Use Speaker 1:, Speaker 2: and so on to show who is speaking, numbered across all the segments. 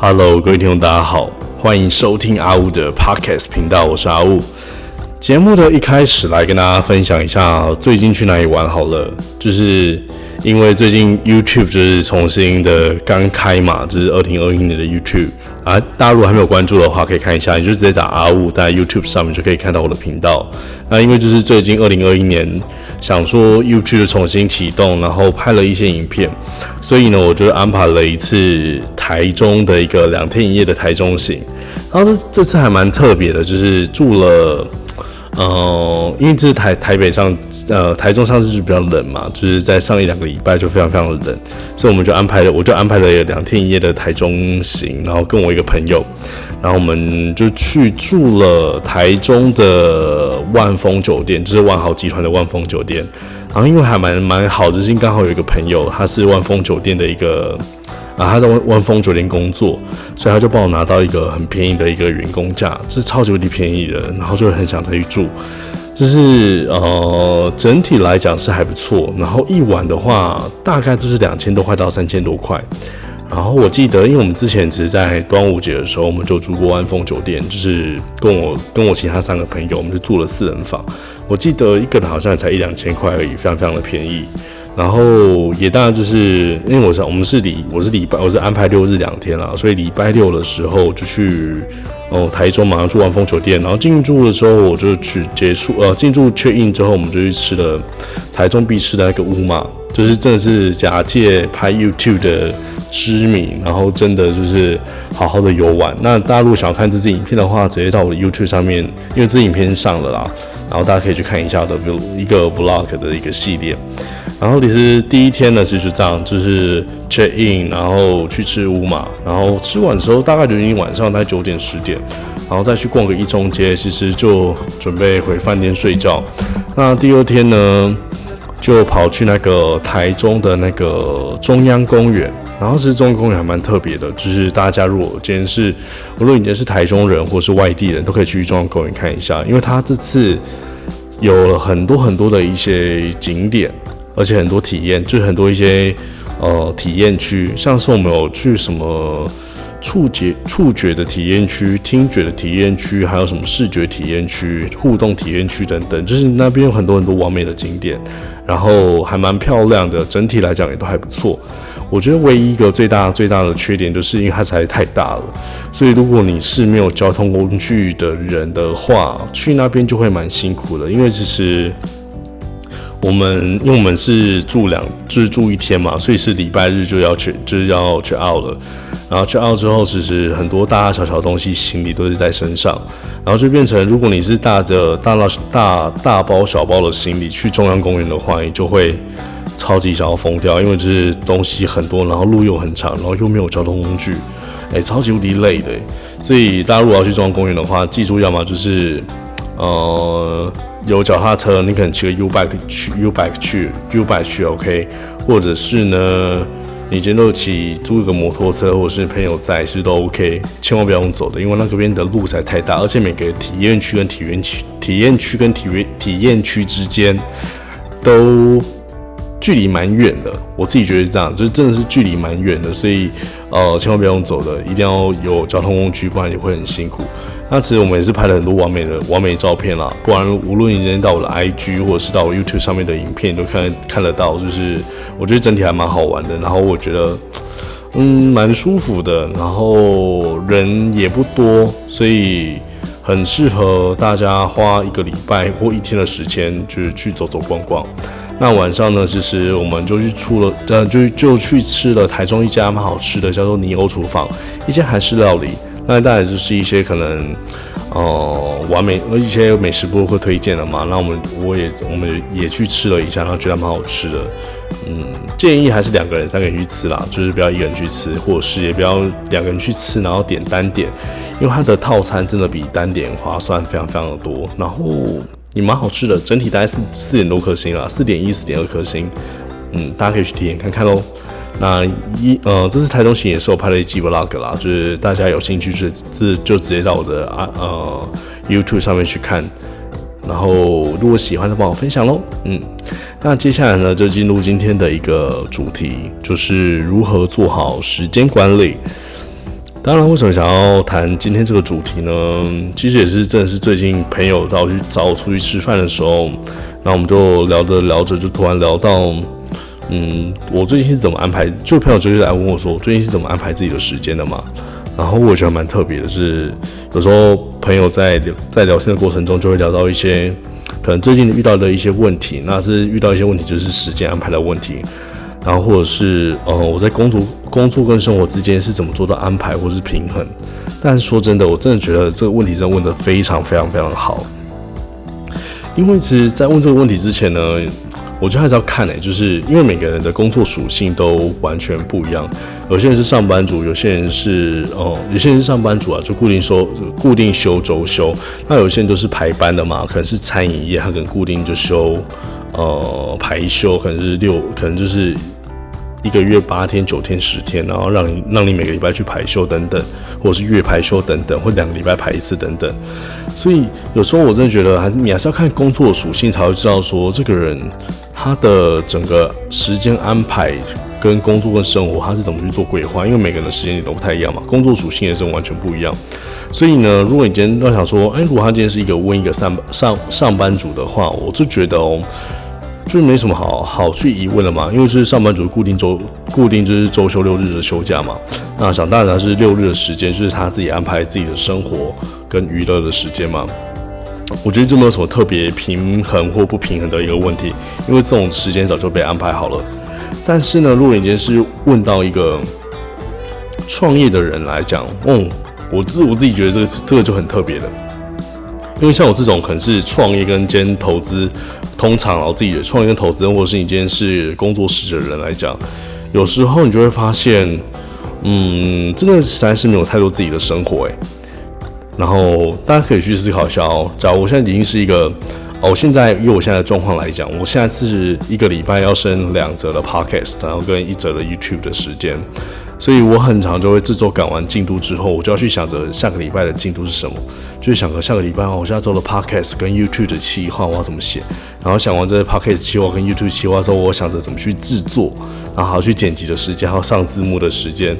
Speaker 1: Hello，各位听众，大家好，欢迎收听阿乌的 Podcast 频道，我是阿乌。节目的一开始来跟大家分享一下最近去哪里玩好了，就是因为最近 YouTube 就是重新的刚开嘛，就是二零二一年的 YouTube 啊，大家如果还没有关注的话，可以看一下，你就直接打阿乌在 YouTube 上面就可以看到我的频道。那因为就是最近二零二一年想说 YouTube 重新启动，然后拍了一些影片，所以呢，我就安排了一次台中的一个两天一夜的台中行，然后这这次还蛮特别的，就是住了。呃，因为这是台台北上，呃，台中上次就比较冷嘛，就是在上一两个礼拜就非常非常的冷，所以我们就安排了，我就安排了两天一夜的台中行，然后跟我一个朋友，然后我们就去住了台中的万丰酒店，就是万豪集团的万丰酒店，然后因为还蛮蛮好的，是刚好有一个朋友，他是万丰酒店的一个。啊，他在万万丰酒店工作，所以他就帮我拿到一个很便宜的一个员工价，这是超级无敌便宜的，然后就很想再去住，就是呃整体来讲是还不错，然后一晚的话大概都是两千多块到三千多块，然后我记得，因为我们之前只是在端午节的时候，我们就住过万丰酒店，就是跟我跟我其他三个朋友，我们就住了四人房，我记得一个人好像才一两千块而已，非常非常的便宜。然后也当然就是因为我是我们是礼我是礼拜我是安排六日两天啦，所以礼拜六的时候就去哦台中马上住万丰酒店，然后进驻的时候我就去结束呃进驻确印之后我们就去吃了台中必吃的那个乌马，就是真的是假借拍 YouTube 的知名，然后真的就是好好的游玩。那大家如果想要看这支影片的话，直接到我的 YouTube 上面，因为这支影片上了啦，然后大家可以去看一下的比如一个 Vlog 的一个系列。然后其实第一天呢，其实这样，就是 check in，然后去吃乌马，然后吃完的时候大概就已经晚上大概九点十点，然后再去逛个一中街，其实就准备回饭店睡觉。那第二天呢，就跑去那个台中的那个中央公园，然后其实中央公园还蛮特别的，就是大家如果今天是，无论你今天是台中人或是外地人都可以去中央公园看一下，因为它这次有了很多很多的一些景点。而且很多体验，就是很多一些呃体验区，像是我们有去什么触觉触觉的体验区、听觉的体验区，还有什么视觉体验区、互动体验区等等，就是那边有很多很多完美的景点，然后还蛮漂亮的，整体来讲也都还不错。我觉得唯一一个最大最大的缺点，就是因为它实在太大了，所以如果你是没有交通工具的人的话，去那边就会蛮辛苦的，因为其实。我们因为我们是住两，就是住一天嘛，所以是礼拜日就要去，就是要去 out 了。然后去 out 之后，其实很多大大小小东西行李都是在身上，然后就变成，如果你是大的大大大大包小包的行李去中央公园的话，你就会超级想要疯掉，因为就是东西很多，然后路又很长，然后又没有交通工具，哎，超级无敌累的。所以大家如果要去中央公园的话，记住要么就是，呃。有脚踏车，你可能骑个 U bike 去 U bike 去 U bike 去 OK，或者是呢，你今天骑租一个摩托车，或者是朋友在，其实都 OK。千万不要用走的，因为那边的路实在太大，而且每个体验区跟体验区、体验区跟体验体验区之间都距离蛮远的。我自己觉得是这样，就是真的是距离蛮远的，所以呃，千万不用走的，一定要有交通工具，不然你会很辛苦。那其实我们也是拍了很多完美的完美照片啦，不然无论你今天到我的 IG 或者是到我 YouTube 上面的影片，都看看得到，就是我觉得整体还蛮好玩的，然后我觉得嗯蛮舒服的，然后人也不多，所以很适合大家花一个礼拜或一天的时间，就是去走走逛逛。那晚上呢，其实我们就去出了，呃，就就去吃了台中一家蛮好吃的，叫做尼欧厨房，一些韩式料理。那大概就是一些可能，呃，完美一些美食博客推荐的嘛。那我们我也我们也去吃了一下，然后觉得蛮好吃的。嗯，建议还是两个人、三个人去吃啦，就是不要一个人去吃，或者是也不要两个人去吃，然后点单点，因为它的套餐真的比单点划算非常非常的多，然后也蛮好吃的，整体大概四四点多颗星啊，四点一、四点二颗星。嗯，大家可以去体验看看喽。那一呃，这次台中行也是我拍了一集 vlog 啦，就是大家有兴趣就自就直接到我的啊呃 YouTube 上面去看，然后如果喜欢的帮我分享喽，嗯，那接下来呢就进入今天的一个主题，就是如何做好时间管理。当然，为什么想要谈今天这个主题呢？其实也是真的是最近朋友找我去找我出去吃饭的时候，那我们就聊着聊着，就突然聊到，嗯，我最近是怎么安排？就朋友直接来问我说，我最近是怎么安排自己的时间的嘛？然后我觉得蛮特别的，是有时候朋友在在聊天的过程中，就会聊到一些可能最近遇到的一些问题，那是遇到一些问题，就是时间安排的问题。然后或者是呃，我在工作工作跟生活之间是怎么做到安排或是平衡？但说真的，我真的觉得这个问题真的问得非常非常非常好。因为其实，在问这个问题之前呢，我觉得还是要看诶，就是因为每个人的工作属性都完全不一样。有些人是上班族，有些人是哦，有些人是上班族啊，就固定收固定休周休。那有些人都是排班的嘛，可能是餐饮业，他可能固定就休。呃，排休可能是六，可能就是一个月八天、九天、十天，然后让你让你每个礼拜去排休等等，或者是月排休等等，或两个礼拜排一次等等。所以有时候我真的觉得，还是你还是要看工作属性才会知道说这个人他的整个时间安排跟工作跟生活他是怎么去做规划，因为每个人的时间点都不太一样嘛，工作属性也是完全不一样。所以呢，如果你今天要想说，哎，如果他今天是一个问一个上上上班族的话，我就觉得哦。就没什么好好去疑问了嘛，因为是上班族固定周固定就是周休六日的休假嘛。那想当然是六日的时间，就是他自己安排自己的生活跟娱乐的时间嘛。我觉得这没有什么特别平衡或不平衡的一个问题，因为这种时间早就被安排好了。但是呢，如果你今天是问到一个创业的人来讲，嗯，我自我自己觉得这个这个就很特别的。因为像我这种可能是创业跟兼投资，通常哦自己的创业跟投资人，或者是你今天是工作室的人来讲，有时候你就会发现，嗯，真的实在是没有太多自己的生活诶。然后大家可以去思考一下哦，假如我现在已经是一个，哦，现在以我现在的状况来讲，我现在是一个礼拜要升两折的 podcast，然后跟一折的 YouTube 的时间。所以我很常就会制作赶完进度之后，我就要去想着下个礼拜的进度是什么，就想着下个礼拜我下周的 podcast 跟 YouTube 的企划我要怎么写，然后想完这些 podcast 企划跟 YouTube 企划之后，我想着怎么去制作，然后还要去剪辑的时间，还有上字幕的时间，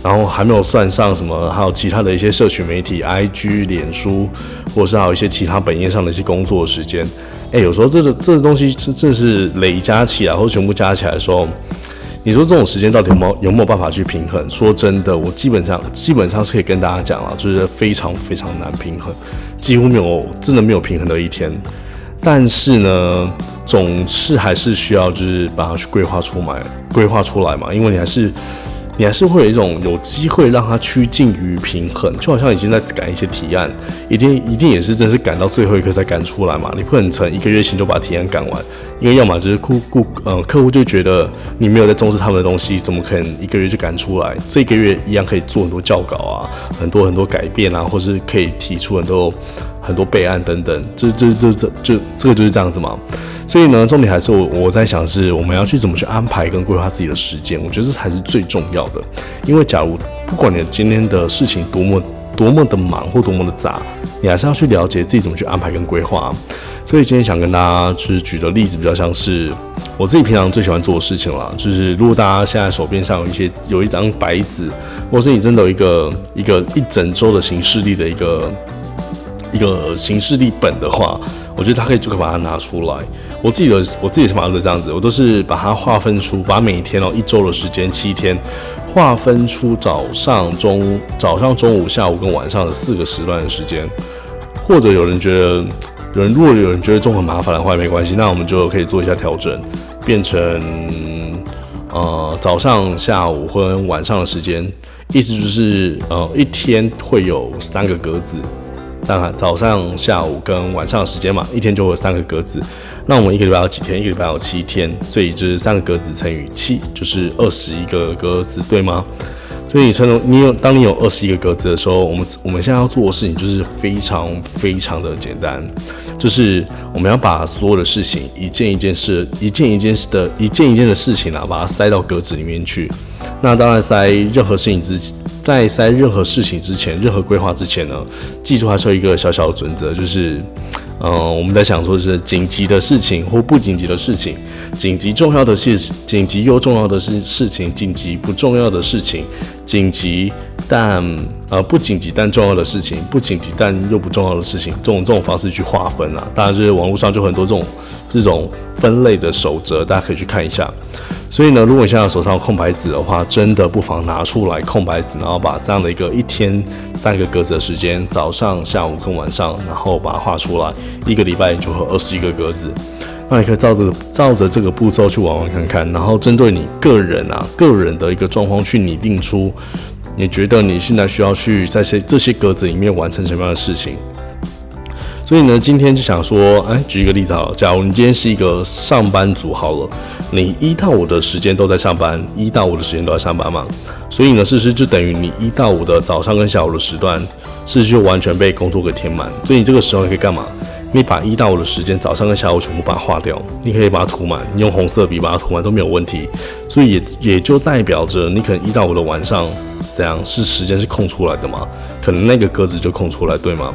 Speaker 1: 然后还没有算上什么，还有其他的一些社群媒体，IG、脸书，或者是还有一些其他本业上的一些工作时间。哎，有时候这个这个东西真正是累加起来，或全部加起来的时候。你说这种时间到底有没有有没有办法去平衡？说真的，我基本上基本上是可以跟大家讲了，就是非常非常难平衡，几乎没有真的没有平衡的一天。但是呢，总是还是需要就是把它去规划出来，规划出来嘛，因为你还是。你还是会有一种有机会让它趋近于平衡，就好像已经在赶一些提案，一定一定也是真是赶到最后一刻才赶出来嘛？你不可能成一个月前就把提案赶完，因为要么就是顾顾呃客户就觉得你没有在重视他们的东西，怎么可能一个月就赶出来？这个月一样可以做很多教稿啊，很多很多改变啊，或是可以提出很多很多备案等等，这这这这就这个就是这样子嘛。所以呢，重点还是我我在想，是我们要去怎么去安排跟规划自己的时间，我觉得这才是最重要的。因为假如不管你今天的事情多么多么的忙或多么的杂，你还是要去了解自己怎么去安排跟规划。所以今天想跟大家就是举的例子，比较像是我自己平常最喜欢做的事情了。就是如果大家现在手边上有一些有一张白纸，或是你真的有一个一个一整周的行事历的一个一个行事历本的话，我觉得他可以就可以把它拿出来。我自己的我自己是马上都这样子，我都是把它划分出，把每一天哦一周的时间七天，划分出早上、中早上、中午、下午跟晚上的四个时段的时间。或者有人觉得，有人如果有人觉得这种很麻烦的话，没关系，那我们就可以做一下调整，变成呃早上、下午或晚上的时间，意思就是呃一天会有三个格子。当然，早上、下午跟晚上的时间嘛，一天就会有三个格子。那我们一个礼拜有几天？一个礼拜有七天，所以就是三个格子乘以七，就是二十一个格子，对吗？所以你称你有当你有二十一个格子的时候，我们我们现在要做的事情就是非常非常的简单，就是我们要把所有的事情一件一件事、一件一件事的一件一件的事情啊，把它塞到格子里面去。那当然塞任何事情之在塞任何事情之前，任何规划之前呢，记住还是有一个小小的准则，就是。嗯，我们在想说是紧急的事情或不紧急的事情，紧急重要的事，紧急又重要的事事情，紧急不重要的事情，紧急但呃不紧急但重要的事情，不紧急但又不重要的事情，这种这种方式去划分啊。当然，就是网络上就很多这种这种分类的守则，大家可以去看一下。所以呢，如果你现在手上有空白纸的话，真的不妨拿出来空白纸，然后把这样的一个一天三个格子的时间，早上、下午跟晚上，然后把它画出来，一个礼拜就会二十一个格子。那你可以照着照着这个步骤去玩玩看看，然后针对你个人啊个人的一个状况去拟定出，你觉得你现在需要去在些这些格子里面完成什么样的事情。所以呢，今天就想说，哎，举一个例子好，假如你今天是一个上班族好了，你一到五的时间都在上班，一到五的时间都在上班嘛，所以呢，事实就等于你一到五的早上跟下午的时段，事实就完全被工作给填满？所以你这个时候你可以干嘛？你把一到五的时间，早上跟下午全部把它划掉，你可以把它涂满，你用红色笔把它涂满都没有问题。所以也也就代表着你可能一到五的晚上是这样是时间是空出来的嘛？可能那个格子就空出来，对吗？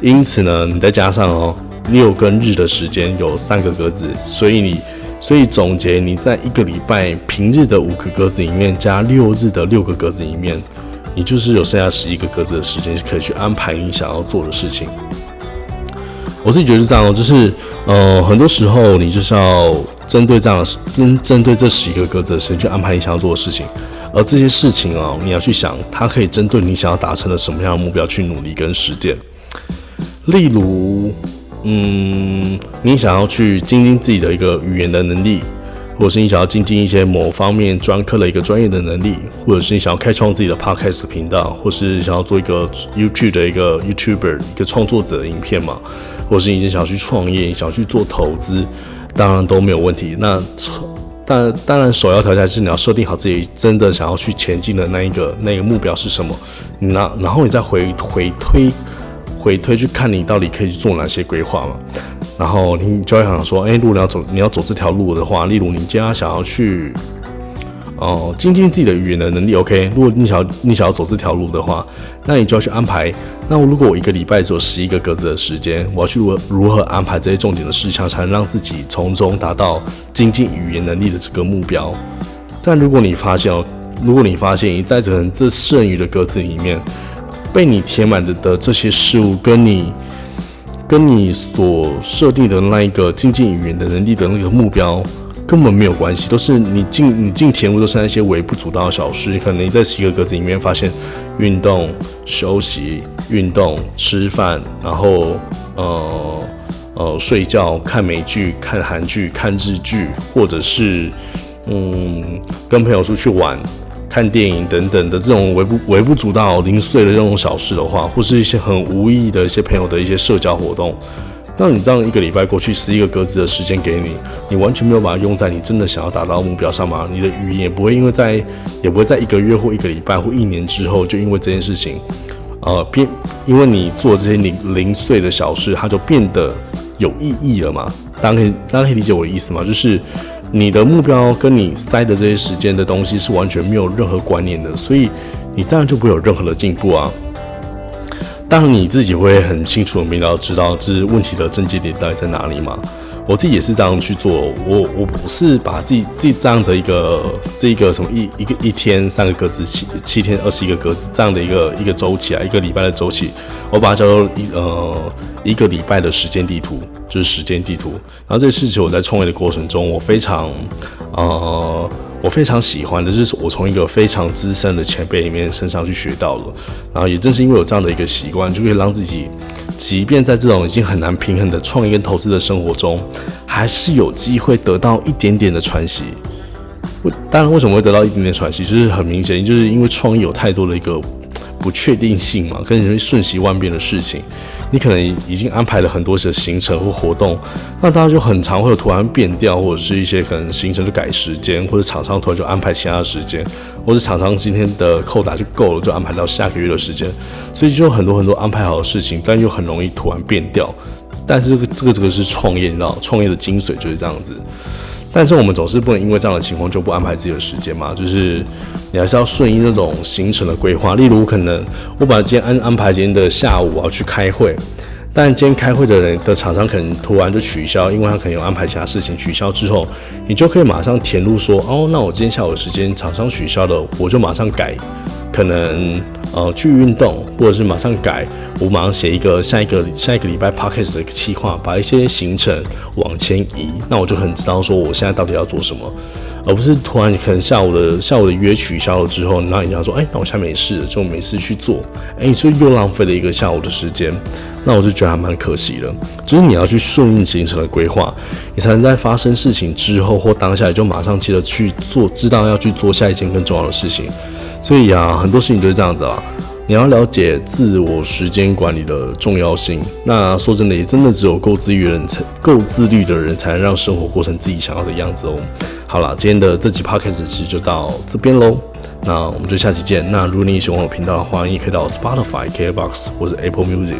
Speaker 1: 因此呢，你再加上哦六跟日的时间有三个格子，所以你所以总结你在一个礼拜平日的五个格子里面加六日的六个格子里面，你就是有剩下十一个格子的时间可以去安排你想要做的事情。我自己觉得是这样哦，就是呃，很多时候你就是要针对这样针针对这十一个格子的时间去安排你想要做的事情，而这些事情啊，你要去想，它可以针对你想要达成的什么样的目标去努力跟实践。例如，嗯，你想要去精进自己的一个语言的能力。或者是你想要精进一些某方面专科的一个专业的能力，或者是你想要开创自己的 podcast 频道，或是想要做一个 YouTube 的一个 YouTuber 一个创作者的影片嘛，或是你想要去创业，想要去做投资，当然都没有问题。那但当然首要条件是你要设定好自己真的想要去前进的那一个那个目标是什么，那然后你再回回推回推去看你到底可以去做哪些规划嘛。然后你就会想说，哎，如果你要走，你要走这条路的话，例如你今天想要去，哦，精进自己的语言的能力，OK。如果你想要你想要走这条路的话，那你就要去安排。那我如果我一个礼拜只有十一个格子的时间，我要去如何如何安排这些重点的事项，才能让自己从中达到精进语言能力的这个目标？但如果你发现哦，如果你发现你在这这剩余的格子里面，被你填满的的这些事物，跟你。跟你所设定的那一个精进语言的能力的那个目标根本没有关系，都是你进你进填入都是那些微不足道的小事。可能你在十个格子里面发现，运动、休息、运动、吃饭，然后呃呃睡觉、看美剧、看韩剧、看日剧，或者是嗯跟朋友出去玩。看电影等等的这种微不微不足道、零碎的这种小事的话，或是一些很无意的一些朋友的一些社交活动，那你这样一个礼拜过去，十一个格子的时间给你，你完全没有把它用在你真的想要达到目标上吗？你的语言也不会因为在，也不会在一个月或一个礼拜或一年之后，就因为这件事情，呃，变，因为你做这些零零碎的小事，它就变得有意义了嘛？大家可以，大家可以理解我的意思吗？就是。你的目标跟你塞的这些时间的东西是完全没有任何关联的，所以你当然就不会有任何的进步啊。当你自己会很清楚明了知道这问题的症结点到底在哪里嘛。我自己也是这样去做，我我不是把自己自己这样的一个这个什么一一个一天三个格子七七天二十一个格子这样的一个一个周期啊，一个礼拜的周期，我把它叫做一呃一个礼拜的时间地图。就是时间地图，然后这个事情我在创业的过程中，我非常，呃，我非常喜欢的，就是我从一个非常资深的前辈里面身上去学到了，然后也正是因为有这样的一个习惯，就可以让自己，即便在这种已经很难平衡的创业跟投资的生活中，还是有机会得到一点点的喘息。当然，为什么会得到一点点喘息，就是很明显，就是因为创业有太多的一个不确定性嘛，跟人瞬息万变的事情。你可能已经安排了很多的行程或活动，那当然就很常会有突然变调，或者是一些可能行程就改时间，或者厂商突然就安排其他的时间，或者厂商今天的扣打就够了，就安排到下个月的时间，所以就很多很多安排好的事情，但又很容易突然变调。但是这个这个这个是创业，你知道，创业的精髓就是这样子。但是我们总是不能因为这样的情况就不安排自己的时间嘛？就是你还是要顺应那种行程的规划。例如，可能我把今天安安排今天的下午我要去开会，但今天开会的人的厂商可能突然就取消，因为他可能有安排其他事情。取消之后，你就可以马上填入说：哦，那我今天下午的时间厂商取消了，我就马上改可能呃去运动，或者是马上改，我马上写一个下一个下一个礼拜 podcast 的一个计划，把一些行程往前移，那我就很知道说我现在到底要做什么。而不是突然可能下午的下午的约取消了之后，然后你想说，哎，那我现在没事，就没事去做，哎，你就又浪费了一个下午的时间，那我就觉得还蛮可惜的。就是你要去顺应行程的规划，你才能在发生事情之后或当下就马上记得去做，知道要去做下一件更重要的事情。所以啊，很多事情就是这样子啊。你要了解自我时间管理的重要性。那说真的，也真的只有够自律的人才够自律的人，才能让生活过成自己想要的样子哦。好了，今天的这集 podcast 其实就到这边喽。那我们就下期见。那如果你喜欢我频道的话，你也可以到 Spotify、KBox 或者 Apple Music，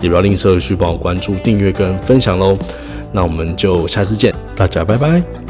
Speaker 1: 也不要吝啬去帮我关注、订阅跟分享喽。那我们就下次见，大家拜拜。